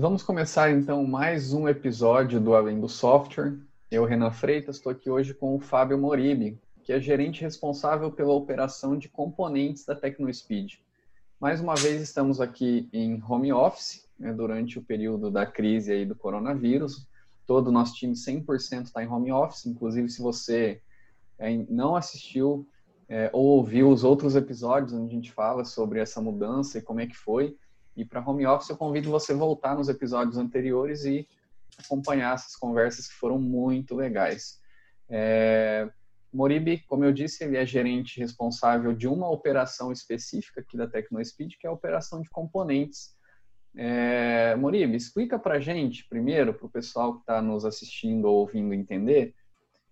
Vamos começar então mais um episódio do Além do Software. Eu, Renan Freitas, estou aqui hoje com o Fábio Moribi, que é gerente responsável pela operação de componentes da TecnoSpeed. Mais uma vez estamos aqui em home office, né, durante o período da crise aí do coronavírus. Todo o nosso time 100% está em home office, inclusive se você é, não assistiu é, ou ouviu os outros episódios onde a gente fala sobre essa mudança e como é que foi, e para home office, eu convido você a voltar nos episódios anteriores e acompanhar essas conversas que foram muito legais. É, Moribi, como eu disse, ele é gerente responsável de uma operação específica aqui da TecnoSpeed, que é a operação de componentes. É, Moribi, explica para a gente, primeiro, para o pessoal que está nos assistindo ou ouvindo entender,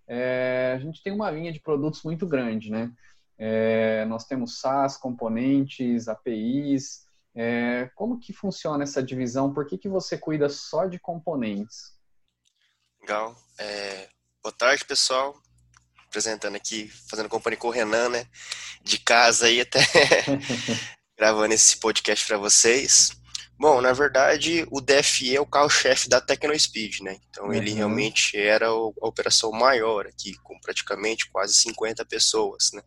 é, a gente tem uma linha de produtos muito grande, né? É, nós temos SaaS, componentes, APIs, é, como que funciona essa divisão? Por que, que você cuida só de componentes? Legal. É, boa tarde, pessoal. Apresentando aqui, fazendo companhia com o Renan, né? De casa aí até gravando esse podcast para vocês. Bom, na verdade, o DFE é o carro-chefe da TecnoSpeed, né? Então, uhum. ele realmente era a operação maior aqui, com praticamente quase 50 pessoas, né?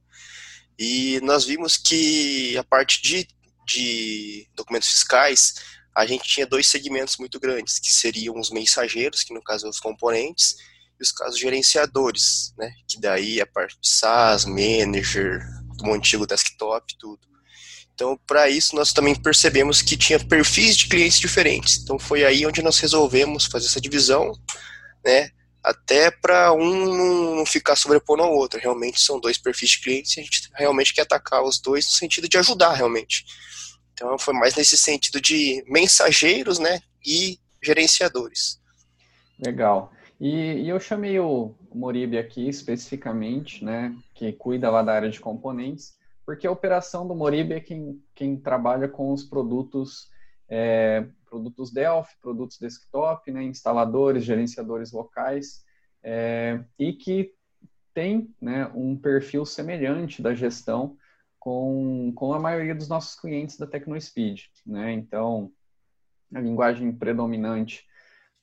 E nós vimos que a parte de de documentos fiscais, a gente tinha dois segmentos muito grandes, que seriam os mensageiros, que no caso são os componentes, e os casos gerenciadores, né, que daí é a parte de SaaS, manager, do antigo desktop, tudo. Então, para isso, nós também percebemos que tinha perfis de clientes diferentes. Então, foi aí onde nós resolvemos fazer essa divisão, né, até para um não ficar sobrepondo ao outro. Realmente são dois perfis de clientes e a gente realmente quer atacar os dois no sentido de ajudar realmente. Então foi mais nesse sentido de mensageiros, né, e gerenciadores. Legal. E, e eu chamei o Moribe aqui especificamente, né, que cuida lá da área de componentes, porque a operação do Moribe é quem, quem trabalha com os produtos é, produtos Delphi, produtos desktop, né, instaladores, gerenciadores locais, é, e que tem né, um perfil semelhante da gestão com, com a maioria dos nossos clientes da TecnoSpeed. Né? Então, a linguagem predominante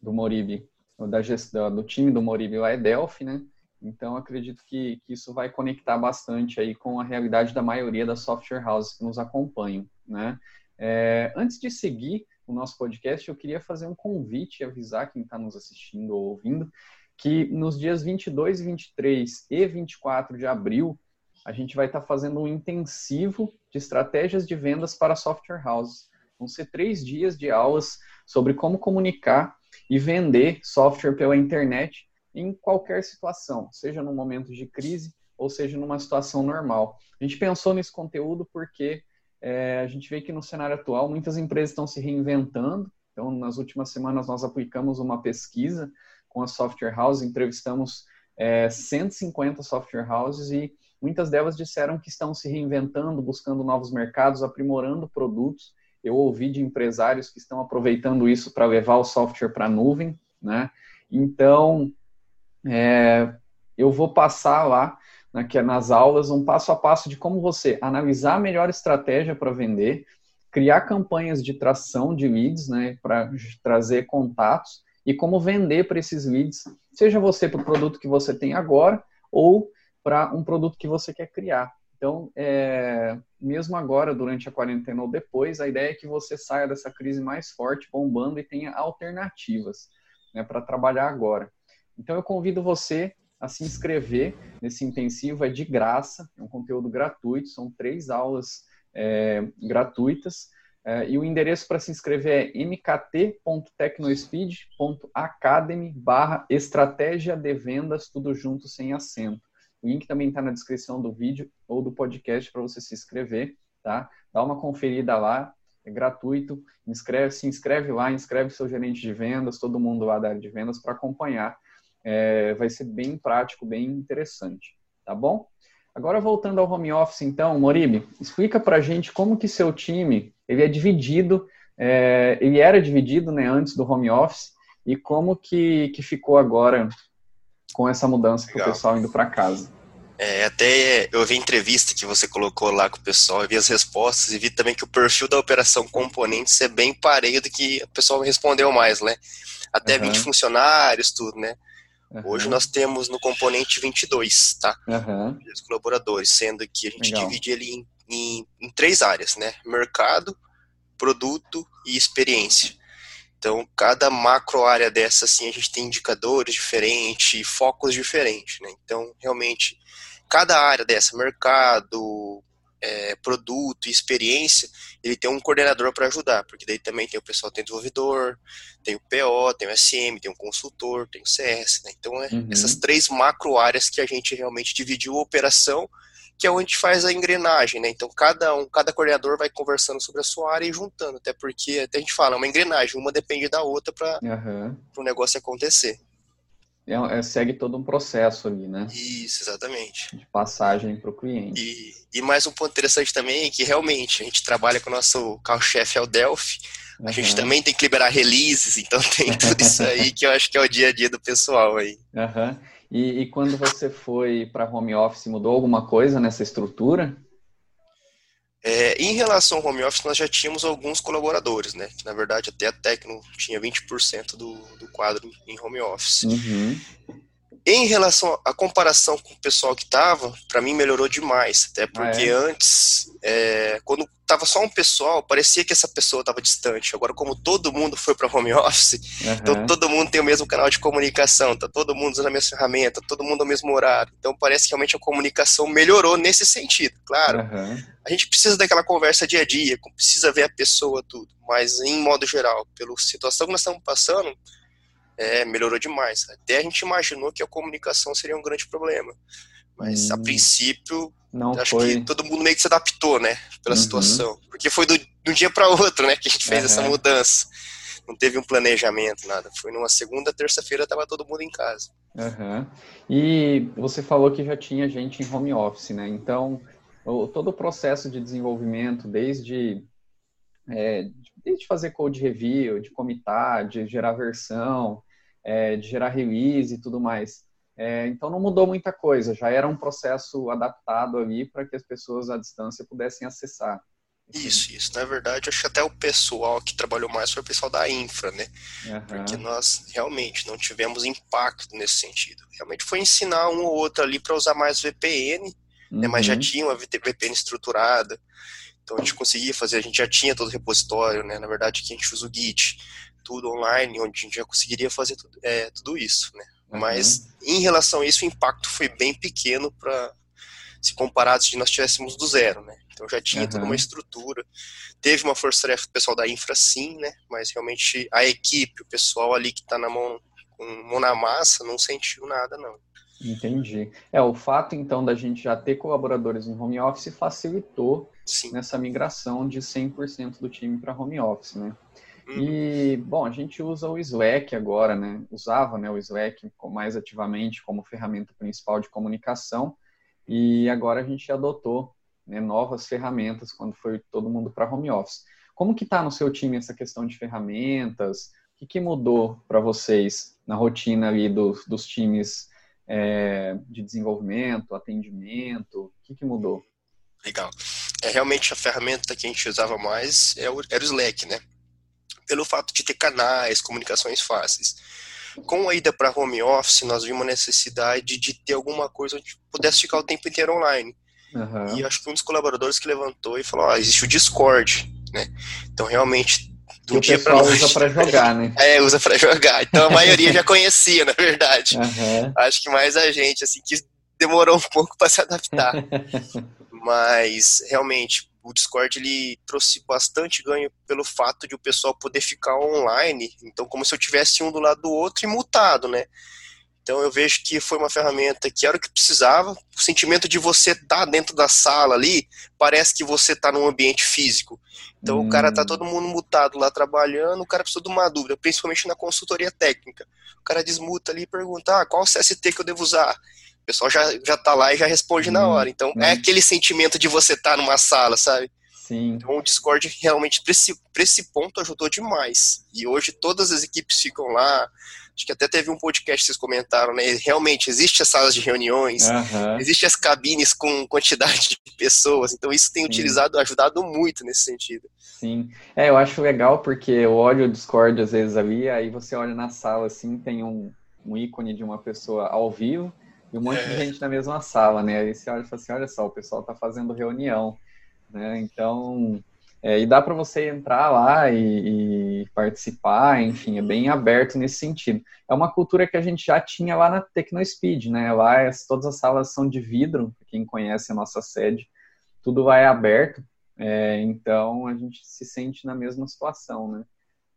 do Moribi, da do time do Moribi lá é Delphi, né? Então, acredito que, que isso vai conectar bastante aí com a realidade da maioria das software houses que nos acompanham, né? É, antes de seguir o nosso podcast, eu queria fazer um convite e avisar quem está nos assistindo ou ouvindo que nos dias 22, 23 e 24 de abril, a gente vai estar tá fazendo um intensivo de estratégias de vendas para software houses. Vão ser três dias de aulas sobre como comunicar e vender software pela internet em qualquer situação, seja num momento de crise ou seja numa situação normal. A gente pensou nesse conteúdo porque é, a gente vê que no cenário atual muitas empresas estão se reinventando. Então, nas últimas semanas, nós aplicamos uma pesquisa com a Software House, entrevistamos é, 150 software houses e Muitas delas disseram que estão se reinventando, buscando novos mercados, aprimorando produtos. Eu ouvi de empresários que estão aproveitando isso para levar o software para a nuvem, né? Então, é, eu vou passar lá né, nas aulas um passo a passo de como você analisar a melhor estratégia para vender, criar campanhas de tração de leads, né, para trazer contatos e como vender para esses leads, seja você para o produto que você tem agora ou para um produto que você quer criar. Então, é, mesmo agora, durante a quarentena ou depois, a ideia é que você saia dessa crise mais forte, bombando e tenha alternativas né, para trabalhar agora. Então, eu convido você a se inscrever nesse intensivo, é de graça, é um conteúdo gratuito, são três aulas é, gratuitas. É, e o endereço para se inscrever é mkt.tecnospeed.academy barra estratégia de vendas, tudo junto, sem acento. O link também está na descrição do vídeo ou do podcast para você se inscrever, tá? Dá uma conferida lá, é gratuito. Inscreve, se inscreve lá, inscreve seu gerente de vendas, todo mundo lá da área de vendas para acompanhar. É, vai ser bem prático, bem interessante, tá bom? Agora voltando ao home office, então, Moribe, explica para gente como que seu time ele é dividido, é, ele era dividido, né, antes do home office e como que, que ficou agora com essa mudança para o pessoal indo para casa. É, até eu vi a entrevista que você colocou lá com o pessoal, eu vi as respostas e vi também que o perfil da operação componentes é bem pareio do que o pessoal respondeu mais, né? Até uhum. 20 funcionários, tudo, né? Uhum. Hoje nós temos no componente 22, tá? Uhum. Os colaboradores, sendo que a gente Legal. divide ele em, em, em três áreas, né? Mercado, produto e experiência. Então, cada macro área dessa, assim, a gente tem indicadores diferentes, focos diferentes, né? Então, realmente, cada área dessa, mercado, é, produto e experiência, ele tem um coordenador para ajudar, porque daí também tem o pessoal, tem o desenvolvedor, tem o PO, tem o SM, tem o consultor, tem o CS, né? Então, é uhum. essas três macro áreas que a gente realmente dividiu a operação que é onde faz a engrenagem, né? Então cada um, cada coordenador vai conversando sobre a sua área e juntando, até porque até a gente fala, é uma engrenagem, uma depende da outra para uhum. o negócio acontecer. É, é, segue todo um processo ali, né? Isso, exatamente. De passagem para o cliente. E, e, mais um ponto interessante também é que realmente a gente trabalha com o nosso carro-chefe, é o Delphi. A gente também tem que liberar releases, então tem tudo isso aí que eu acho que é o dia a dia do pessoal aí. Uhum. E, e quando você foi para home office, mudou alguma coisa nessa estrutura? É, em relação ao home office, nós já tínhamos alguns colaboradores, né? Que, na verdade, até a Tecno tinha 20% do, do quadro em home office. Uhum. Em relação à comparação com o pessoal que estava, para mim melhorou demais. Até porque ah, é? antes, é, quando tava só um pessoal, parecia que essa pessoa estava distante. Agora, como todo mundo foi para home office, uhum. então todo mundo tem o mesmo canal de comunicação, tá todo mundo usando a mesma ferramenta, todo mundo ao mesmo horário. Então parece que realmente a comunicação melhorou nesse sentido. Claro, uhum. a gente precisa daquela conversa dia a dia, precisa ver a pessoa, tudo. Mas, em modo geral, pela situação que nós estamos passando, é, melhorou demais. Até a gente imaginou que a comunicação seria um grande problema. Mas hum, a princípio, acho foi. que todo mundo meio que se adaptou, né, pela uhum. situação. Porque foi do, de um dia para outro, né, que a gente fez uhum. essa mudança. Não teve um planejamento, nada. Foi numa segunda, terça-feira, estava todo mundo em casa. Uhum. E você falou que já tinha gente em home office, né? Então, o, todo o processo de desenvolvimento, desde é, desde fazer code review, de comitar, de gerar versão, é, de gerar release e tudo mais. É, então não mudou muita coisa, já era um processo adaptado ali para que as pessoas à distância pudessem acessar. Isso, isso. Na verdade, acho que até o pessoal que trabalhou mais foi o pessoal da infra, né? Uhum. Porque nós realmente não tivemos impacto nesse sentido. Realmente foi ensinar um ou outro ali para usar mais VPN, uhum. né? mas já uhum. tinha uma VPN estruturada. Então a gente conseguia fazer, a gente já tinha todo o repositório, né? Na verdade, aqui a gente usa o Git tudo online, onde a gente já conseguiria fazer tudo, é, tudo isso, né? Uhum. Mas em relação a isso, o impacto foi bem pequeno para se comparado se nós tivéssemos do zero, né? Então já tinha uhum. toda uma estrutura. Teve uma força-tarefa do pessoal da infra, sim, né? Mas realmente a equipe, o pessoal ali que está na mão, com mão na massa, não sentiu nada, não. Entendi. É, o fato, então, da gente já ter colaboradores em home office facilitou Sim. nessa migração de 100% do time para home office, né? E, bom, a gente usa o Slack agora, né? Usava né, o Slack mais ativamente como ferramenta principal de comunicação e agora a gente adotou né, novas ferramentas quando foi todo mundo para home office. Como que está no seu time essa questão de ferramentas? O que, que mudou para vocês na rotina ali dos, dos times é, de desenvolvimento, atendimento? O que, que mudou? Legal. É realmente a ferramenta que a gente usava mais é era o Slack, né? Pelo fato de ter canais, comunicações fáceis. Com a ida para home office, nós vimos a necessidade de ter alguma coisa onde pudesse ficar o tempo inteiro online. Uhum. E acho que um dos colaboradores que levantou e falou: ah, existe o Discord, né? Então, realmente, do que dia para noite. usa para jogar, né? É, usa para jogar. Então, a maioria já conhecia, na verdade. Uhum. Acho que mais a gente, assim, que demorou um pouco para se adaptar. Mas, realmente, o Discord ele trouxe bastante ganho pelo fato de o pessoal poder ficar online, então como se eu tivesse um do lado do outro e mutado, né? Então eu vejo que foi uma ferramenta que era o que precisava. O sentimento de você estar tá dentro da sala ali, parece que você está num ambiente físico. Então hum. o cara tá hum. todo mundo mutado lá trabalhando, o cara precisa de uma dúvida, principalmente na consultoria técnica. O cara desmuta ali e pergunta: ah, qual CST que eu devo usar? Pessoal já, já tá lá e já responde hum, na hora. Então é aquele sentimento de você estar tá numa sala, sabe? Sim. Então o Discord realmente, para esse, esse ponto, ajudou demais. E hoje todas as equipes ficam lá, Acho que até teve um podcast que vocês comentaram, né? Realmente, existe as salas de reuniões, uhum. existe as cabines com quantidade de pessoas, então isso tem Sim. utilizado, ajudado muito nesse sentido. Sim, é, eu acho legal porque eu olho o Discord às vezes ali, aí você olha na sala assim, tem um, um ícone de uma pessoa ao vivo e um monte é. de gente na mesma sala, né? Aí você olha e fala assim, olha só, o pessoal tá fazendo reunião, né? Então, é, e dá para você entrar lá e, e, participar, enfim, é bem aberto nesse sentido. É uma cultura que a gente já tinha lá na TecnoSpeed, né? Lá as, todas as salas são de vidro, quem conhece a nossa sede, tudo vai aberto, é, então a gente se sente na mesma situação, né?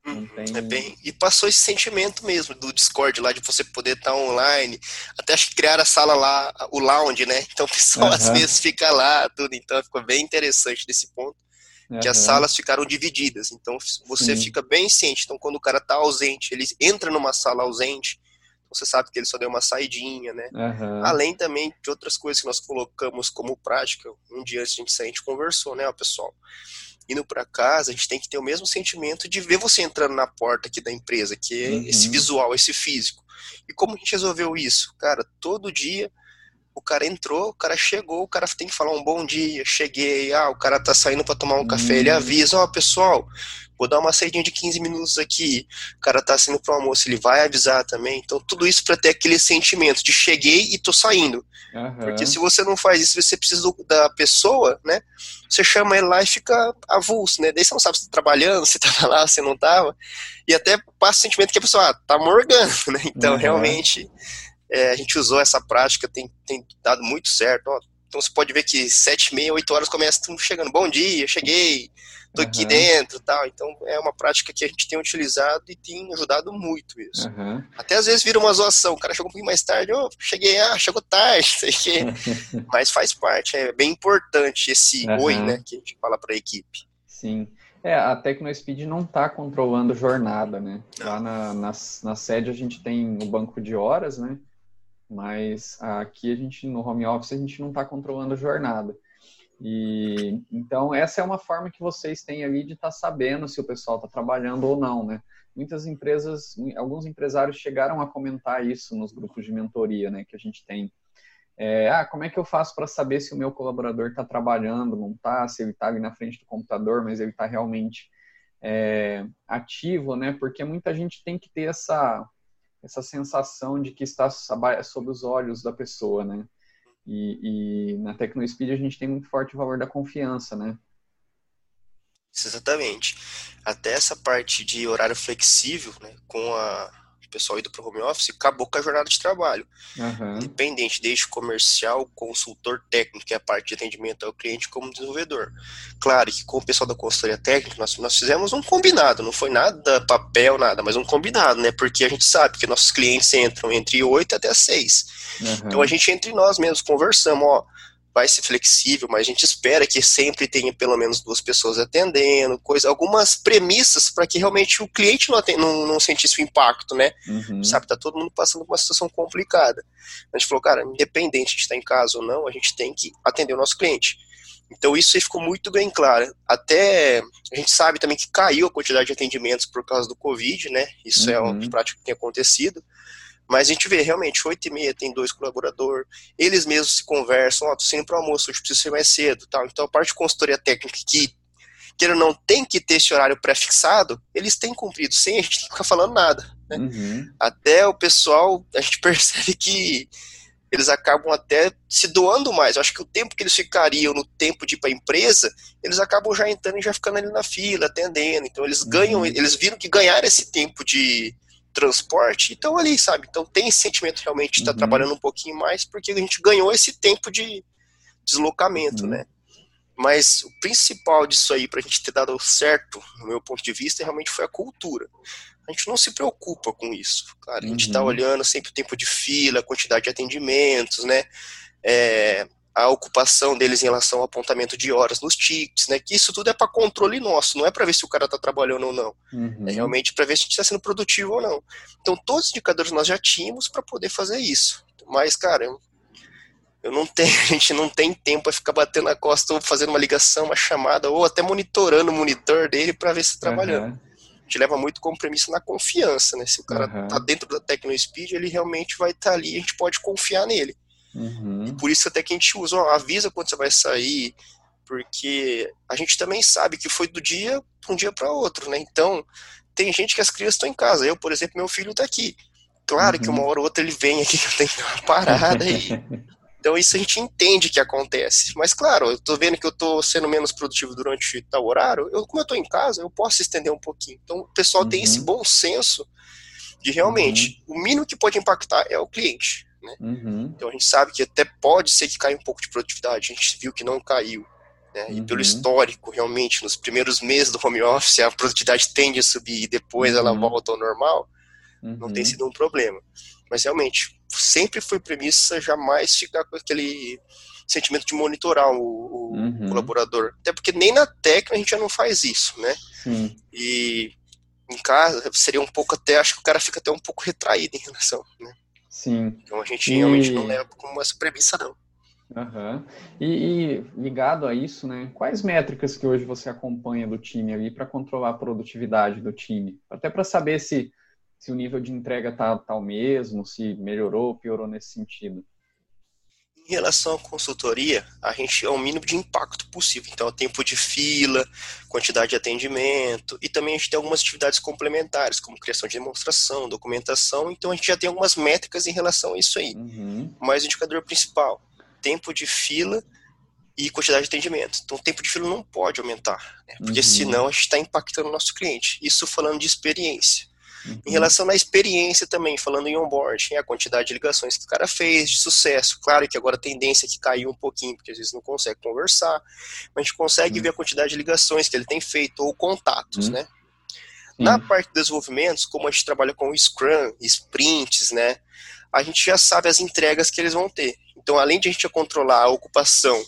Uhum, tem... É bem, e passou esse sentimento mesmo do Discord lá de você poder estar online, até acho que criar a sala lá, o lounge, né? Então o pessoal uhum. às vezes fica lá, tudo, então ficou bem interessante desse ponto uhum. que as salas ficaram divididas. Então você Sim. fica bem ciente. Então quando o cara está ausente, ele entra numa sala ausente, você sabe que ele só deu uma saidinha, né? Uhum. Além também de outras coisas que nós colocamos como prática. Um dia antes de a gente sair, a gente conversou, né, pessoal? Indo para casa, a gente tem que ter o mesmo sentimento de ver você entrando na porta aqui da empresa, que é uhum. esse visual, esse físico. E como a gente resolveu isso? Cara, todo dia o cara entrou, o cara chegou, o cara tem que falar um bom dia, cheguei, ah, o cara tá saindo para tomar um café, ele hum. avisa, ó, oh, pessoal, vou dar uma saída de 15 minutos aqui, o cara tá saindo pro almoço, ele vai avisar também, então tudo isso para ter aquele sentimento de cheguei e tô saindo, uhum. porque se você não faz isso, você precisa do, da pessoa, né, você chama ele lá e fica avulso, né, daí você não sabe se tá trabalhando, se tava lá, se não tava, e até passa o sentimento que a pessoa, ah, tá morgando, né, então uhum. realmente é, a gente usou essa prática, tem, tem dado muito certo. Ó, então você pode ver que sete, meia, oito horas começam chegando, bom dia, cheguei, tô uhum. aqui dentro tal. Então é uma prática que a gente tem utilizado e tem ajudado muito isso. Uhum. Até às vezes vira uma zoação, o cara chegou um pouquinho mais tarde, oh, cheguei, ah, chegou tarde, sei que. Mas faz parte, é bem importante esse uhum. oi, né, que a gente fala para a equipe. Sim. É, a TecnoSpeed não está controlando jornada, né? Lá na, na, na sede a gente tem o banco de horas, né? Mas aqui a gente no home office a gente não está controlando a jornada. E então essa é uma forma que vocês têm ali de estar tá sabendo se o pessoal está trabalhando ou não, né? Muitas empresas, alguns empresários chegaram a comentar isso nos grupos de mentoria, né, que a gente tem. É, ah, como é que eu faço para saber se o meu colaborador está trabalhando, não está, se ele está ali na frente do computador, mas ele está realmente é, ativo, né? Porque muita gente tem que ter essa essa sensação de que está sob os olhos da pessoa, né? E, e na TecnoSpeed a gente tem muito forte o valor da confiança, né? Exatamente. Até essa parte de horário flexível, né, com a, pessoal indo para o home office, acabou com a jornada de trabalho. Uhum. Independente, desde comercial, consultor técnico, que é a parte de atendimento ao cliente, como desenvolvedor. Claro que com o pessoal da consultoria técnica, nós, nós fizemos um combinado, não foi nada papel, nada, mas um combinado, né? Porque a gente sabe que nossos clientes entram entre 8 até 6. Uhum. Então a gente entre nós mesmos conversamos, ó vai ser flexível, mas a gente espera que sempre tenha pelo menos duas pessoas atendendo, coisa, algumas premissas para que realmente o cliente não, não, não sentisse o impacto, né? Uhum. Sabe, tá todo mundo passando por uma situação complicada. A gente falou, cara, independente de estar em casa ou não, a gente tem que atender o nosso cliente. Então isso aí ficou muito bem claro. Até a gente sabe também que caiu a quantidade de atendimentos por causa do Covid, né? Isso uhum. é uma prática que tem acontecido. Mas a gente vê, realmente, 8 e meia tem dois colaboradores, eles mesmos se conversam, ó, oh, tô saindo para almoço, hoje preciso ser mais cedo, tal. Então a parte de consultoria técnica que que não tem que ter esse horário pré-fixado, eles têm cumprido, sem a gente ficar falando nada. Né? Uhum. Até o pessoal, a gente percebe que eles acabam até se doando mais. Eu acho que o tempo que eles ficariam no tempo de ir para a empresa, eles acabam já entrando e já ficando ali na fila, atendendo. Então eles ganham, uhum. eles viram que ganharam esse tempo de, transporte, então ali, sabe? Então tem esse sentimento realmente de estar tá uhum. trabalhando um pouquinho mais, porque a gente ganhou esse tempo de deslocamento, uhum. né? Mas o principal disso aí, para a gente ter dado certo, no meu ponto de vista, realmente foi a cultura. A gente não se preocupa com isso. Claro, a gente está uhum. olhando sempre o tempo de fila, a quantidade de atendimentos, né? É, a ocupação deles em relação ao apontamento de horas nos tickets, né? Que isso tudo é para controle nosso, não é para ver se o cara está trabalhando ou não. Uhum. É realmente para ver se a gente está sendo produtivo ou não. Então, todos os indicadores nós já tínhamos para poder fazer isso. Mas, cara, eu, eu não tenho, a gente não tem tempo para ficar batendo a costa ou fazendo uma ligação, uma chamada, ou até monitorando o monitor dele para ver se está trabalhando. Uhum. gente leva muito como premissa na confiança, né? Se o cara uhum. tá dentro da TecnoSpeed, ele realmente vai estar tá ali, a gente pode confiar nele. Uhum. E por isso até que a gente usa, avisa quando você vai sair, porque a gente também sabe que foi do dia um dia para outro, né? Então, tem gente que as crianças estão em casa. Eu, por exemplo, meu filho está aqui. Claro uhum. que uma hora ou outra ele vem aqui, eu tenho que dar uma parada e Então isso a gente entende que acontece. Mas claro, eu estou vendo que eu estou sendo menos produtivo durante tal horário, eu, como eu estou em casa, eu posso estender um pouquinho. Então o pessoal uhum. tem esse uhum. bom senso de realmente, uhum. o mínimo que pode impactar é o cliente. Né? Uhum. Então a gente sabe que até pode ser que caia um pouco de produtividade, a gente viu que não caiu. Né? E pelo uhum. histórico, realmente, nos primeiros meses do home office, a produtividade tende a subir e depois ela uhum. volta ao normal, não tem sido um problema. Mas realmente, sempre foi premissa jamais ficar com aquele sentimento de monitorar o, o uhum. colaborador. Até porque nem na técnica a gente já não faz isso, né? Sim. E em casa seria um pouco até, acho que o cara fica até um pouco retraído em relação, né? Sim. Então a gente e... realmente não leva como essa premissa, não. Uhum. E, e, ligado a isso, né? Quais métricas que hoje você acompanha do time ali para controlar a produtividade do time? Até para saber se se o nível de entrega está tá o mesmo, se melhorou ou piorou nesse sentido. Em relação à consultoria, a gente é o mínimo de impacto possível. Então, é o tempo de fila, quantidade de atendimento, e também a gente tem algumas atividades complementares, como criação de demonstração, documentação. Então, a gente já tem algumas métricas em relação a isso aí. Uhum. Mas o indicador principal, tempo de fila e quantidade de atendimento. Então, o tempo de fila não pode aumentar, né? porque uhum. senão a gente está impactando o nosso cliente. Isso falando de experiência. Uhum. Em relação à experiência também, falando em onboarding, a quantidade de ligações que o cara fez, de sucesso. Claro que agora a tendência é que caiu um pouquinho, porque às vezes não consegue conversar, mas a gente consegue uhum. ver a quantidade de ligações que ele tem feito ou contatos, uhum. né? Na parte de desenvolvimentos, como a gente trabalha com Scrum, sprints, né? A gente já sabe as entregas que eles vão ter. Então, além de a gente controlar a ocupação,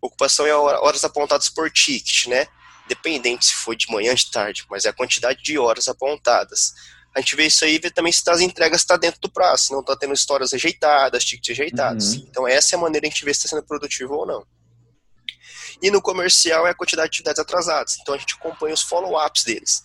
ocupação é horas apontadas por ticket, né? Independente se foi de manhã ou de tarde, mas é a quantidade de horas apontadas. A gente vê isso aí e vê também se as entregas estão tá dentro do prazo, se não está tendo histórias rejeitadas, tickets rejeitados. Uhum. Então essa é a maneira de a gente ver se está sendo produtivo ou não. E no comercial é a quantidade de atividades atrasadas. Então a gente acompanha os follow-ups deles.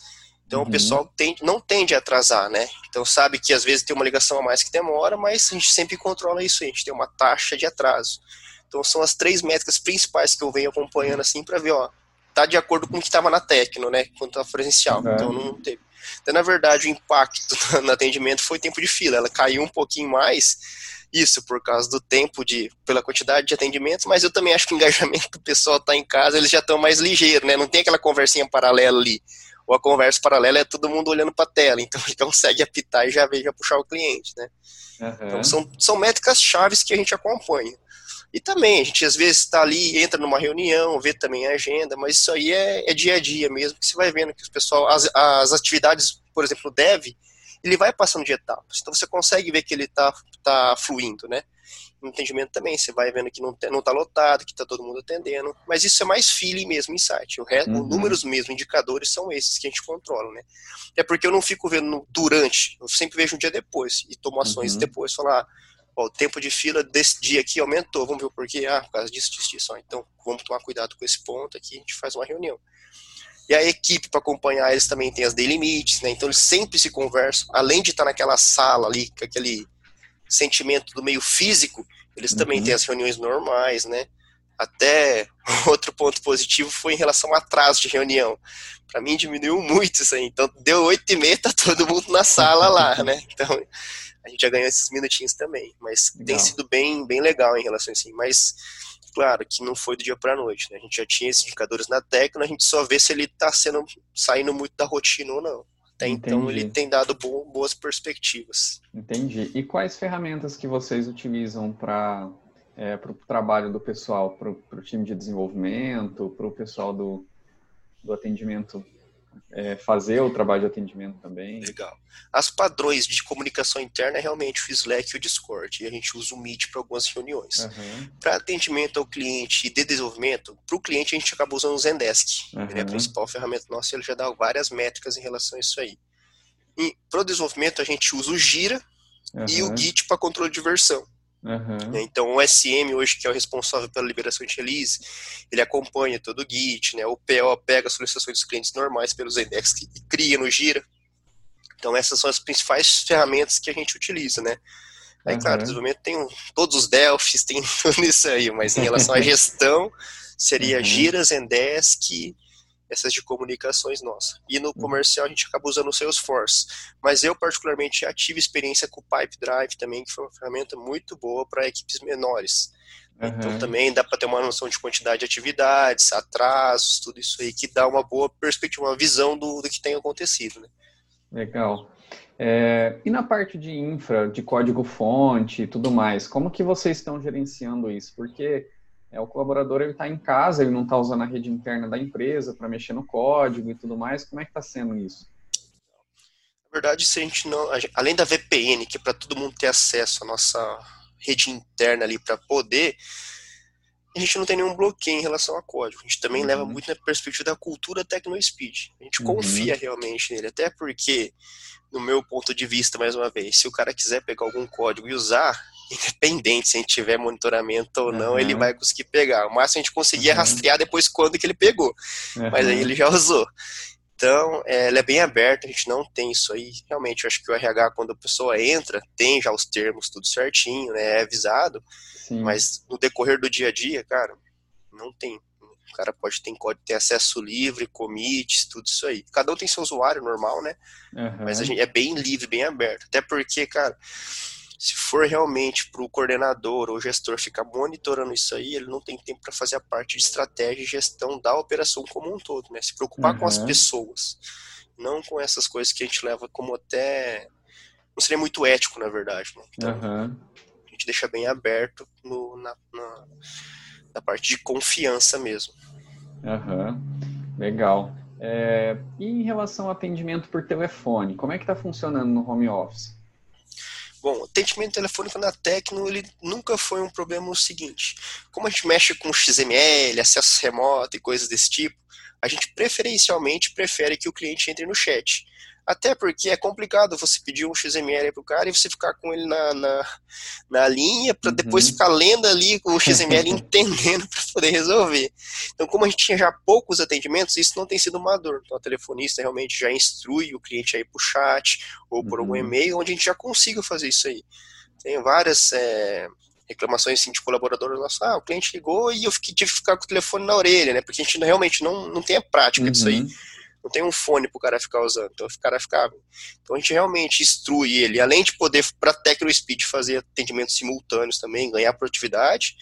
Então uhum. o pessoal não tende a atrasar, né? Então sabe que às vezes tem uma ligação a mais que demora, mas a gente sempre controla isso aí. A gente tem uma taxa de atraso. Então são as três métricas principais que eu venho acompanhando assim para ver, ó, tá de acordo com o que estava na Tecno, né? Quando estava presencial. É. Então não teve. Então, na verdade, o impacto no atendimento foi tempo de fila. Ela caiu um pouquinho mais, isso por causa do tempo de, pela quantidade de atendimentos, mas eu também acho que o engajamento do pessoal está em casa, eles já estão mais ligeiros, né? Não tem aquela conversinha paralela ali. Ou a conversa paralela é todo mundo olhando para a tela, então ele consegue apitar e já ver, já puxar o cliente, né? Uhum. Então são, são métricas chaves que a gente acompanha. E também, a gente às vezes está ali, entra numa reunião, vê também a agenda, mas isso aí é, é dia a dia mesmo, que você vai vendo que o pessoal, as, as atividades, por exemplo, dev, ele vai passando de etapas. Então você consegue ver que ele está tá fluindo, né? No entendimento também, você vai vendo que não, não tá lotado, que está todo mundo atendendo. Mas isso é mais feeling mesmo, insight. O resto, uhum. números mesmo, indicadores são esses que a gente controla, né? É porque eu não fico vendo durante, eu sempre vejo um dia depois e tomo ações uhum. depois, falar, ó, o tempo de fila desse dia aqui aumentou, vamos ver o porquê, ah, por causa disso, disso, disso, ó, então vamos tomar cuidado com esse ponto aqui, a gente faz uma reunião. E a equipe para acompanhar eles também tem as daily meets, né, então eles sempre se conversam, além de estar naquela sala ali, com aquele sentimento do meio físico, eles uhum. também têm as reuniões normais, né, até outro ponto positivo foi em relação ao atraso de reunião. Para mim diminuiu muito isso aí. Então deu oito e meia, tá todo mundo na sala lá, né? Então a gente já ganhou esses minutinhos também. Mas legal. tem sido bem, bem legal em relação a assim. Mas, claro, que não foi do dia para a noite. Né? A gente já tinha esses indicadores na técnica, a gente só vê se ele está sendo saindo muito da rotina ou não. Até Entendi. então ele tem dado boas perspectivas. Entendi. E quais ferramentas que vocês utilizam para é, o trabalho do pessoal, para o time de desenvolvimento, para o pessoal do, do atendimento é, fazer o trabalho de atendimento também. Legal. As padrões de comunicação interna é realmente o Slack e o Discord, e a gente usa o Meet para algumas reuniões. Uhum. Para atendimento ao cliente e de desenvolvimento, para o cliente a gente acaba usando o Zendesk. Uhum. Ele é a principal ferramenta nossa, ele já dá várias métricas em relação a isso aí. Para o desenvolvimento a gente usa o Gira uhum. e o Git para controle de versão. Uhum. Então, o SM hoje, que é o responsável pela liberação de release, ele acompanha todo o Git, né? O PO pega as solicitações dos clientes normais pelos index e cria no Gira. Então, essas são as principais ferramentas que a gente utiliza, né? Aí, uhum. claro, desenvolvimento tem um, todos os Delphis, tem tudo isso aí, mas em relação à gestão, seria uhum. Gira, Zendesk, essas de comunicações nossa. E no uhum. comercial a gente acaba usando o Salesforce. Mas eu, particularmente, já tive experiência com o Pipe Drive também, que foi uma ferramenta muito boa para equipes menores. Uhum. Então também dá para ter uma noção de quantidade de atividades, atrasos, tudo isso aí, que dá uma boa perspectiva, uma visão do, do que tem acontecido. Né? Legal. É, e na parte de infra, de código-fonte e tudo mais, como que vocês estão gerenciando isso? Porque é, o colaborador ele está em casa, ele não está usando a rede interna da empresa para mexer no código e tudo mais. Como é que está sendo isso? Na verdade, se a gente não, além da VPN, que é para todo mundo ter acesso à nossa rede interna ali para poder, a gente não tem nenhum bloqueio em relação a código. A gente também uhum. leva muito na perspectiva da cultura TecnoSpeed. A gente uhum. confia realmente nele, até porque, no meu ponto de vista, mais uma vez, se o cara quiser pegar algum código e usar, independente se a gente tiver monitoramento ou não, uhum. ele vai conseguir pegar. O máximo a gente conseguia uhum. rastrear depois quando que ele pegou, uhum. mas aí ele já usou. Então, é, ela é bem aberta, a gente não tem isso aí. Realmente, eu acho que o RH, quando a pessoa entra, tem já os termos tudo certinho, né, é avisado, Sim. mas no decorrer do dia a dia, cara, não tem. O cara pode ter, pode ter acesso livre, commits, tudo isso aí. Cada um tem seu usuário normal, né? Mas a gente é bem livre, bem aberto. Até porque, cara, se for realmente para o coordenador ou gestor ficar monitorando isso aí, ele não tem tempo para fazer a parte de estratégia e gestão da operação como um todo, né? Se preocupar uhum. com as pessoas, não com essas coisas que a gente leva como até não seria muito ético, na verdade. Né? Então, uhum. a gente deixa bem aberto no, na, na, na, parte de confiança mesmo. Uhum. Legal. É, e em relação ao atendimento por telefone, como é que está funcionando no home office? Bom, atendimento telefônico na Tecno, ele nunca foi um problema o seguinte. Como a gente mexe com XML, acesso remoto e coisas desse tipo, a gente preferencialmente prefere que o cliente entre no chat. Até porque é complicado você pedir um XML para o cara e você ficar com ele na, na, na linha para depois uhum. ficar lendo ali com o XML entendendo para poder resolver. Então, como a gente tinha já poucos atendimentos, isso não tem sido uma dor. Então, a telefonista realmente já instrui o cliente a ir para o chat ou por uhum. algum e-mail, onde a gente já consiga fazer isso aí. Tem várias é, reclamações assim, de colaboradores nossos. Ah, o cliente ligou e eu fiquei, tive que ficar com o telefone na orelha, né? Porque a gente realmente não, não tem a prática uhum. disso aí. Não tem um fone para o cara ficar usando, então o cara ficar. Então a gente realmente instrui ele, além de poder para TecnoSpeed fazer atendimentos simultâneos também, ganhar produtividade,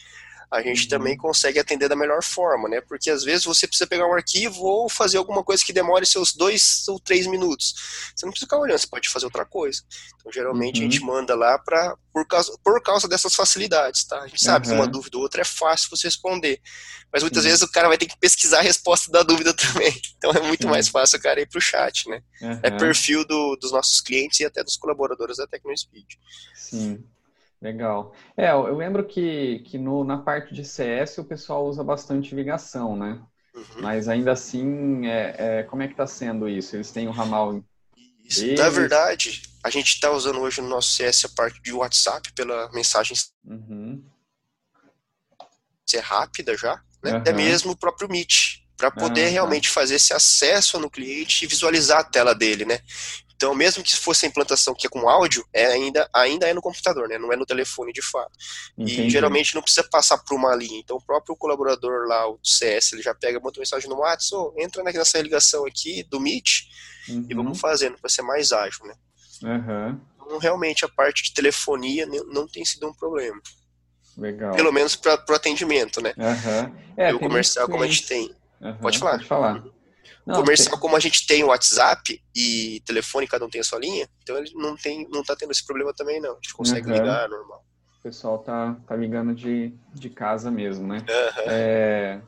a gente uhum. também consegue atender da melhor forma, né? Porque às vezes você precisa pegar um arquivo ou fazer alguma coisa que demore seus dois ou três minutos. Você não precisa ficar olhando, você pode fazer outra coisa. Então, geralmente, uhum. a gente uhum. manda lá pra, por, causa, por causa dessas facilidades, tá? A gente sabe uhum. que uma dúvida ou outra é fácil você responder. Mas muitas vezes o cara vai ter que pesquisar a resposta da dúvida também. Então é muito mais fácil o cara ir pro chat, né? É perfil do, dos nossos clientes e até dos colaboradores da TecnoSpeed. Sim. Legal. É, eu lembro que, que no, na parte de CS o pessoal usa bastante ligação, né? Uhum. Mas ainda assim, é, é, como é que está sendo isso? Eles têm o um ramal. Isso, deles? na verdade, a gente está usando hoje no nosso CS a parte de WhatsApp pela mensagem uhum. ser rápida já, né? Uhum. até mesmo o próprio Meet, para poder ah, tá. realmente fazer esse acesso no cliente e visualizar a tela dele, né? Então, mesmo que fosse a implantação que é com áudio, é ainda, ainda é no computador, né? não é no telefone de fato. Entendi. E geralmente não precisa passar por uma linha. Então, o próprio colaborador lá, o CS, ele já pega, bota mensagem no WhatsApp, oh, entra nessa ligação aqui do Meet uhum. e vamos fazendo para ser mais ágil. Né? Uhum. Então, realmente, a parte de telefonia não tem sido um problema. Legal. Pelo menos para o atendimento, né? Uhum. É, o comercial, como a gente tem. Pode falar. Pode falar. Não, comercial, tem... como a gente tem o WhatsApp e telefone, cada um tem a sua linha, então ele não tem, não tá tendo esse problema também, não. A gente consegue uhum. ligar normal. O pessoal tá, tá ligando de, de casa mesmo, né? Uhum. É...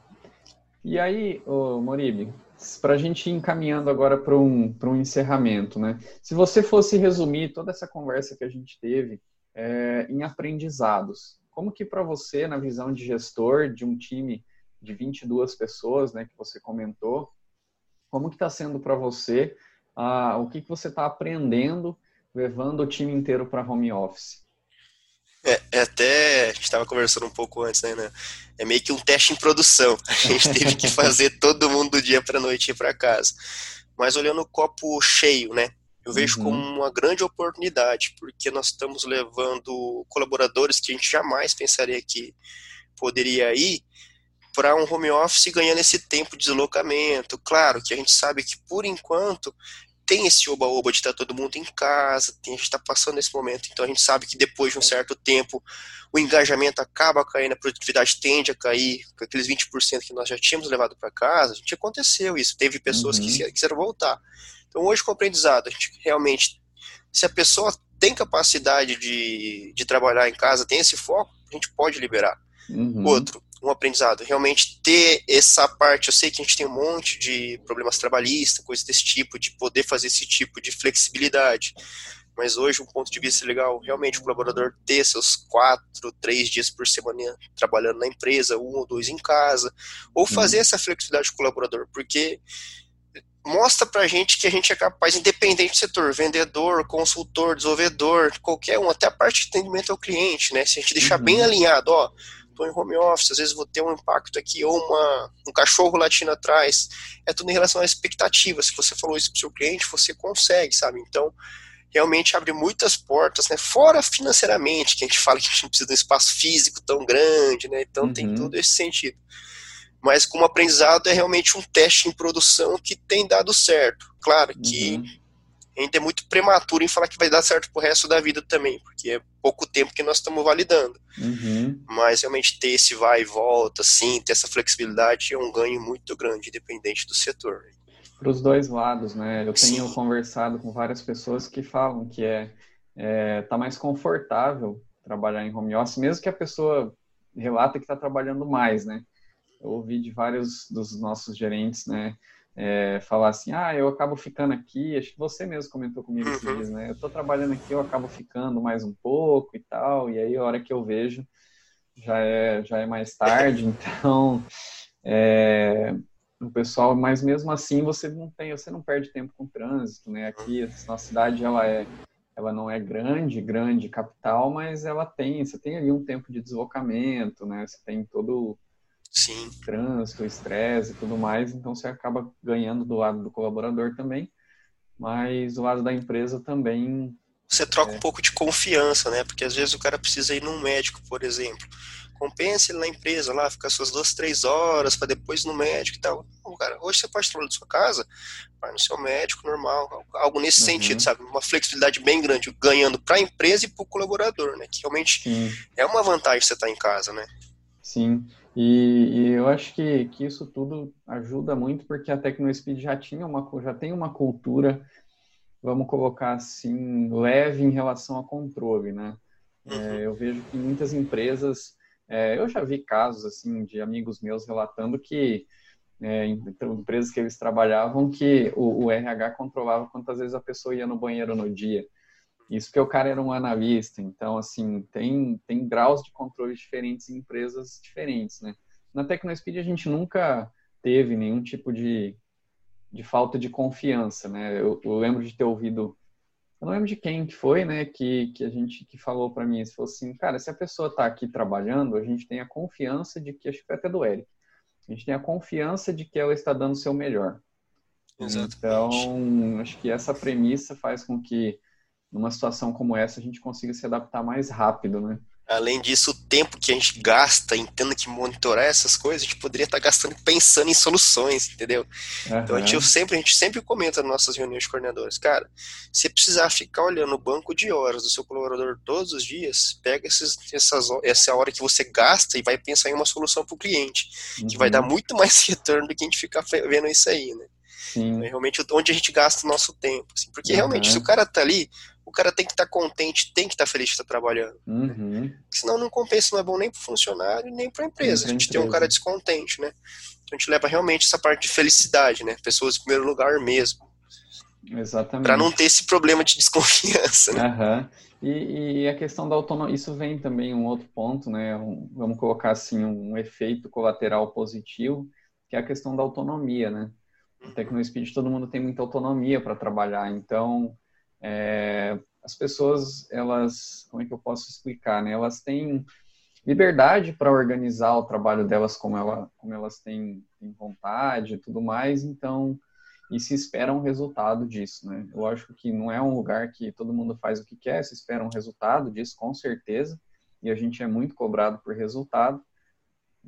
E aí, ô, Moribe, para a gente ir encaminhando agora para um, um encerramento, né? Se você fosse resumir toda essa conversa que a gente teve é, em aprendizados, como que para você, na visão de gestor de um time de 22 pessoas, né, que você comentou, como que está sendo para você? Ah, o que, que você está aprendendo levando o time inteiro para home office? É, é até, a gente estava conversando um pouco antes, né, né? É meio que um teste em produção. A gente teve que fazer todo mundo do dia para noite ir para casa. Mas olhando o copo cheio, né? Eu vejo uhum. como uma grande oportunidade, porque nós estamos levando colaboradores que a gente jamais pensaria que poderia ir para um home office ganhando esse tempo de deslocamento. Claro que a gente sabe que, por enquanto, tem esse oba-oba de estar todo mundo em casa, tem, a gente está passando esse momento, então a gente sabe que depois de um certo tempo o engajamento acaba caindo, a produtividade tende a cair, com aqueles 20% que nós já tínhamos levado para casa, a gente aconteceu isso, teve pessoas uhum. que quiseram voltar. Então hoje com o aprendizado, a gente realmente, se a pessoa tem capacidade de, de trabalhar em casa, tem esse foco, a gente pode liberar. Uhum. Outro, um aprendizado. Realmente ter essa parte, eu sei que a gente tem um monte de problemas trabalhistas, coisas desse tipo, de poder fazer esse tipo de flexibilidade. Mas hoje, um ponto de vista legal, realmente o colaborador ter seus quatro, três dias por semana trabalhando na empresa, um ou dois em casa, ou fazer uhum. essa flexibilidade com o colaborador, porque mostra pra gente que a gente é capaz, independente do setor, vendedor, consultor, desenvolvedor, qualquer um, até a parte de atendimento ao cliente, né? Se a gente deixar uhum. bem alinhado, ó, estou em home office, às vezes vou ter um impacto aqui, ou uma, um cachorro latindo atrás. É tudo em relação à expectativa. Se você falou isso para o seu cliente, você consegue, sabe? Então, realmente abre muitas portas, né? Fora financeiramente, que a gente fala que a gente não precisa de um espaço físico tão grande, né? Então uhum. tem todo esse sentido. Mas como aprendizado é realmente um teste em produção que tem dado certo. Claro que uhum ainda é muito prematuro em falar que vai dar certo pro resto da vida também, porque é pouco tempo que nós estamos validando. Uhum. Mas realmente ter esse vai e volta, sim, ter essa flexibilidade é um ganho muito grande, independente do setor. Para os dois lados, né? Eu tenho sim. conversado com várias pessoas que falam que é, é tá mais confortável trabalhar em home office, mesmo que a pessoa relata que está trabalhando mais, né? Eu ouvi de vários dos nossos gerentes, né? É, falar assim, ah, eu acabo ficando aqui, acho que você mesmo comentou comigo esses uhum. dias, né? Eu estou trabalhando aqui, eu acabo ficando mais um pouco e tal, e aí a hora que eu vejo já é, já é mais tarde, então é, o pessoal, mas mesmo assim você não tem, você não perde tempo com trânsito, né? Aqui a nossa cidade ela é ela não é grande, grande capital, mas ela tem, você tem ali um tempo de deslocamento, né? Você tem todo Sim. trânsito, estresse e tudo mais, então você acaba ganhando do lado do colaborador também, mas do lado da empresa também. Você troca é... um pouco de confiança, né? Porque às vezes o cara precisa ir num médico, por exemplo. Compensa ele na empresa lá, ficar suas duas, três horas para depois ir no médico e tal. Não, cara, hoje você pode trabalhar da sua casa, vai no seu médico normal, algo nesse uhum. sentido, sabe? Uma flexibilidade bem grande, ganhando para a empresa e para o colaborador, né? Que realmente Sim. é uma vantagem você estar tá em casa, né? Sim. E, e, eu acho que, que isso tudo ajuda muito porque a TecnoSpeed já tinha uma já tem uma cultura, vamos colocar assim, leve em relação a controle, né? É, uhum. eu vejo que muitas empresas, é, eu já vi casos assim de amigos meus relatando que é, empresas que eles trabalhavam que o, o RH controlava quantas vezes a pessoa ia no banheiro no dia. Isso que o cara era um analista, então, assim, tem, tem graus de controle diferentes em empresas diferentes, né? Na TecnoSpeed a gente nunca teve nenhum tipo de, de falta de confiança, né? Eu, eu, lembro de ter ouvido, eu não lembro de quem que foi, né, que, que a gente que falou para mim, se fosse assim, cara, se a pessoa está aqui trabalhando, a gente tem a confiança de que, acho que foi até do Eric, a gente tem a confiança de que ela está dando o seu melhor. Exatamente. Então, acho que essa premissa faz com que numa situação como essa a gente consiga se adaptar mais rápido, né? Além disso, o tempo que a gente gasta em tendo que monitorar essas coisas, a gente poderia estar gastando pensando em soluções, entendeu? Uhum. Então a gente sempre, a gente sempre comenta nas nossas reuniões de coordenadores, cara, se precisar ficar olhando o banco de horas do seu colaborador todos os dias, pega esses, essas, essa hora que você gasta e vai pensar em uma solução para o cliente, uhum. que vai dar uhum. muito mais retorno do que a gente ficar vendo isso aí, né? Sim. É realmente onde a gente gasta o nosso tempo. Assim, porque uhum. realmente, se o cara tá ali, o cara tem que estar tá contente, tem que estar tá feliz de estar tá trabalhando. Uhum. Senão não compensa, não é bom nem para o funcionário, nem para a empresa. A gente tem um cara descontente, né? Então a gente leva realmente essa parte de felicidade, né? Pessoas em primeiro lugar mesmo. Exatamente. Para não ter esse problema de desconfiança, né? Uhum. E, e, a questão da autonomia, isso vem também um outro ponto, né? Um, vamos colocar assim, um efeito colateral positivo, que é a questão da autonomia, né? No uhum. Tecnospeed todo mundo tem muita autonomia para trabalhar, então é, as pessoas, elas, como é que eu posso explicar, né? Elas têm liberdade para organizar o trabalho delas como, ela, como elas têm, vontade e tudo mais, então, e se espera um resultado disso, né? Eu acho que não é um lugar que todo mundo faz o que quer, se espera um resultado disso, com certeza, e a gente é muito cobrado por resultado,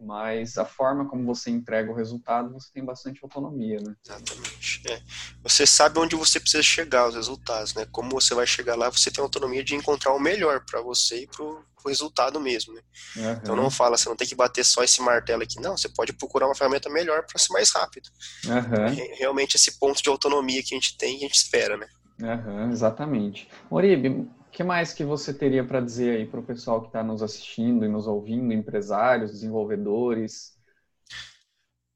mas a forma como você entrega o resultado, você tem bastante autonomia, né? Exatamente. É. Você sabe onde você precisa chegar, os resultados, né? Como você vai chegar lá, você tem autonomia de encontrar o melhor para você e pro, pro resultado mesmo, né? Uhum. Então não fala, você não tem que bater só esse martelo aqui, não. Você pode procurar uma ferramenta melhor para ser mais rápido. Uhum. É realmente esse ponto de autonomia que a gente tem, a gente espera, né? Uhum, exatamente. Moribe, o que mais que você teria para dizer aí para o pessoal que está nos assistindo e nos ouvindo, empresários, desenvolvedores?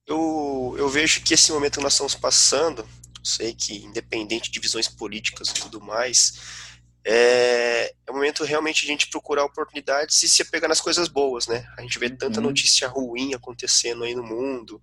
Eu, eu vejo que esse momento que nós estamos passando, sei que independente de visões políticas e tudo mais, é, é o momento realmente de a gente procurar oportunidades e se apegar nas coisas boas, né? A gente vê tanta uhum. notícia ruim acontecendo aí no mundo,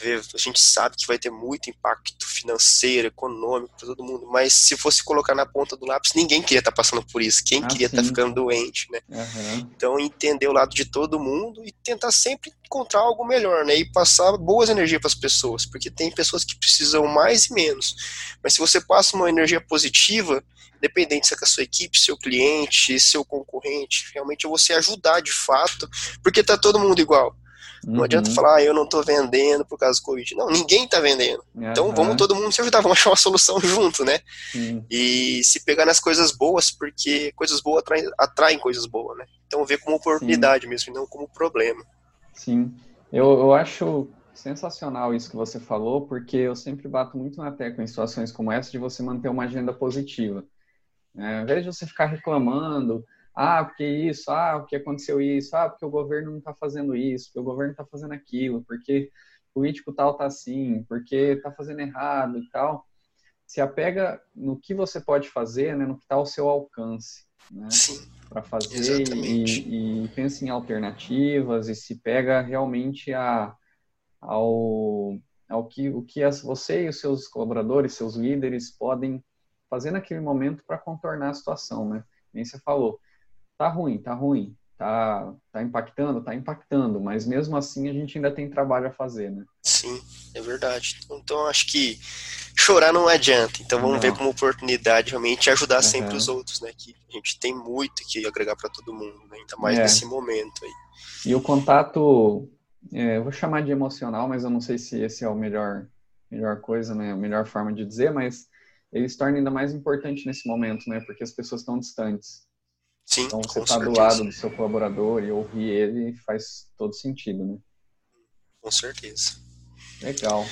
a gente sabe que vai ter muito impacto financeiro, econômico para todo mundo, mas se fosse colocar na ponta do lápis, ninguém queria estar tá passando por isso, quem ah, queria estar tá ficando doente, né? Uhum. Então, entender o lado de todo mundo e tentar sempre encontrar algo melhor, né? E passar boas energias para as pessoas, porque tem pessoas que precisam mais e menos, mas se você passa uma energia positiva, independente se é com a sua equipe, seu cliente, seu concorrente, realmente é você ajudar de fato, porque tá todo mundo igual. Não uhum. adianta falar, ah, eu não estou vendendo por causa do Covid. Não, ninguém está vendendo. Uhum. Então vamos todo mundo se ajudar, vamos achar uma solução junto, né? Uhum. E se pegar nas coisas boas, porque coisas boas atraem, atraem coisas boas, né? Então ver como oportunidade Sim. mesmo, e não como problema. Sim, eu, eu acho sensacional isso que você falou, porque eu sempre bato muito na tecla em situações como essa de você manter uma agenda positiva. É, ao invés de você ficar reclamando, ah, porque isso, ah, porque aconteceu isso, ah, porque o governo não está fazendo isso, porque o governo está fazendo aquilo, porque político tal tá assim, porque está fazendo errado e tal. Se apega no que você pode fazer, né, no que está ao seu alcance, né, para fazer e, e pensa em alternativas e se pega realmente a, ao, ao que o que as, você e os seus colaboradores, seus líderes podem fazer naquele momento para contornar a situação, né? Nem você falou tá ruim, tá ruim, tá, tá impactando, tá impactando, mas mesmo assim a gente ainda tem trabalho a fazer, né? Sim, é verdade. Então acho que chorar não adianta. Então vamos não. ver como oportunidade realmente ajudar uhum. sempre os outros, né? Que a gente tem muito que agregar para todo mundo, né? ainda mais é. nesse momento aí. E o contato, é, eu vou chamar de emocional, mas eu não sei se esse é o melhor, melhor coisa, né? A melhor forma de dizer, mas ele se torna ainda mais importante nesse momento, né? Porque as pessoas estão distantes. Sim, então você está do lado do seu colaborador e ouvir ele faz todo sentido, né? Com certeza. Legal.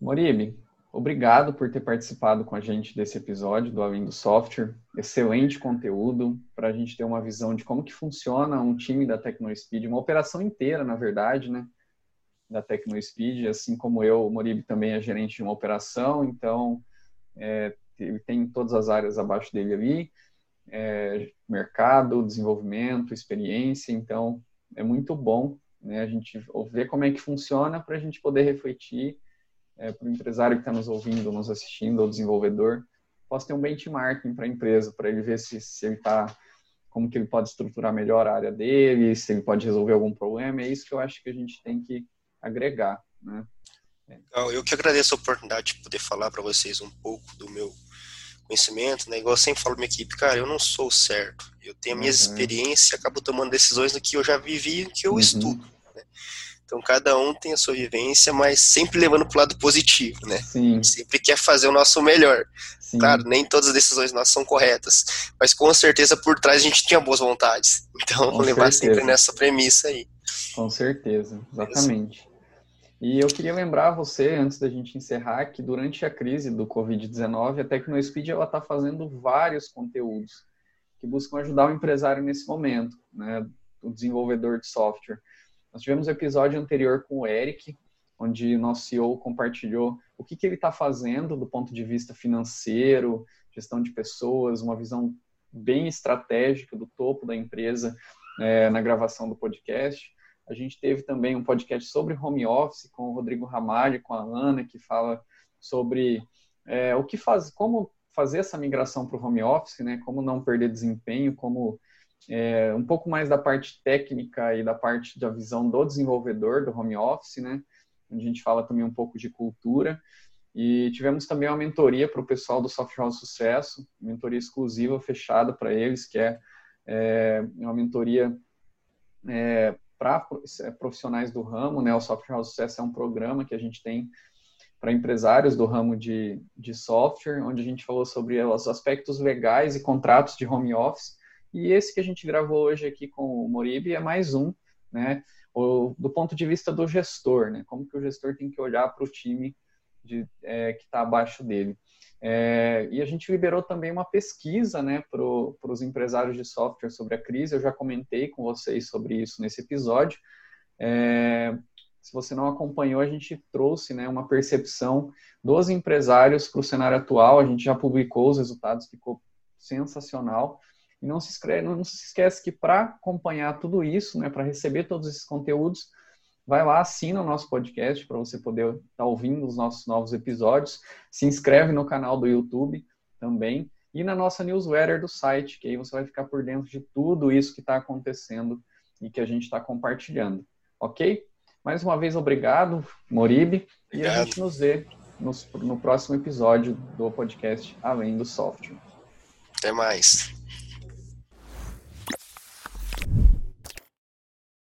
Moribe, obrigado por ter participado com a gente desse episódio do Além do Software. Excelente conteúdo para a gente ter uma visão de como que funciona um time da TecnoSpeed, uma operação inteira, na verdade, né? Da TecnoSpeed, assim como eu, o Moribe também é gerente de uma operação, então é, ele tem todas as áreas abaixo dele ali é, mercado, desenvolvimento, experiência, então é muito bom né, a gente ver como é que funciona para a gente poder refletir é, para o empresário que está nos ouvindo, nos assistindo, ou desenvolvedor, possa ter um benchmarking para a empresa, para ele ver se, se ele está, como que ele pode estruturar melhor a área dele, se ele pode resolver algum problema, é isso que eu acho que a gente tem que agregar, né? Eu que agradeço a oportunidade de poder falar para vocês um pouco do meu conhecimento, né? Igual eu sempre falo pra minha equipe, cara, eu não sou certo. Eu tenho a minha uhum. experiência e acabo tomando decisões do que eu já vivi e que eu uhum. estudo. Né? Então cada um tem a sua vivência, mas sempre levando pro lado positivo, né? Sim. Sempre quer fazer o nosso melhor. Sim. Claro, nem todas as decisões nossas são corretas, mas com certeza por trás a gente tinha boas vontades. Então vou levar certeza. sempre nessa premissa aí. Com certeza, exatamente. E eu queria lembrar você, antes da gente encerrar, que durante a crise do Covid-19, a TecnoSpeed está fazendo vários conteúdos que buscam ajudar o empresário nesse momento, né, o desenvolvedor de software. Nós tivemos um episódio anterior com o Eric, onde nosso CEO compartilhou o que, que ele está fazendo do ponto de vista financeiro, gestão de pessoas, uma visão bem estratégica do topo da empresa é, na gravação do podcast. A gente teve também um podcast sobre home office com o Rodrigo Ramalho, com a Ana, que fala sobre é, o que faz, como fazer essa migração para o home office, né? Como não perder desempenho, como é, um pouco mais da parte técnica e da parte da visão do desenvolvedor do home office, né? A gente fala também um pouco de cultura. E tivemos também uma mentoria para o pessoal do Software House Sucesso, mentoria exclusiva, fechada para eles, que é, é uma mentoria é, para profissionais do ramo. Né? O Software House Sucesso é um programa que a gente tem para empresários do ramo de, de software, onde a gente falou sobre os aspectos legais e contratos de home office. E esse que a gente gravou hoje aqui com o Moribe é mais um, né? O, do ponto de vista do gestor, né? Como que o gestor tem que olhar para o time de, é, que está abaixo dele. É, e a gente liberou também uma pesquisa né, para os empresários de software sobre a crise. Eu já comentei com vocês sobre isso nesse episódio. É, se você não acompanhou, a gente trouxe né, uma percepção dos empresários para o cenário atual. A gente já publicou os resultados, ficou sensacional. E não se, escreve, não se esquece que para acompanhar tudo isso, né, para receber todos esses conteúdos, vai lá, assina o nosso podcast para você poder estar tá ouvindo os nossos novos episódios. Se inscreve no canal do YouTube também e na nossa newsletter do site, que aí você vai ficar por dentro de tudo isso que está acontecendo e que a gente está compartilhando. Ok? Mais uma vez, obrigado, Moribe. E a gente nos vê no, no próximo episódio do podcast Além do Software. Até mais.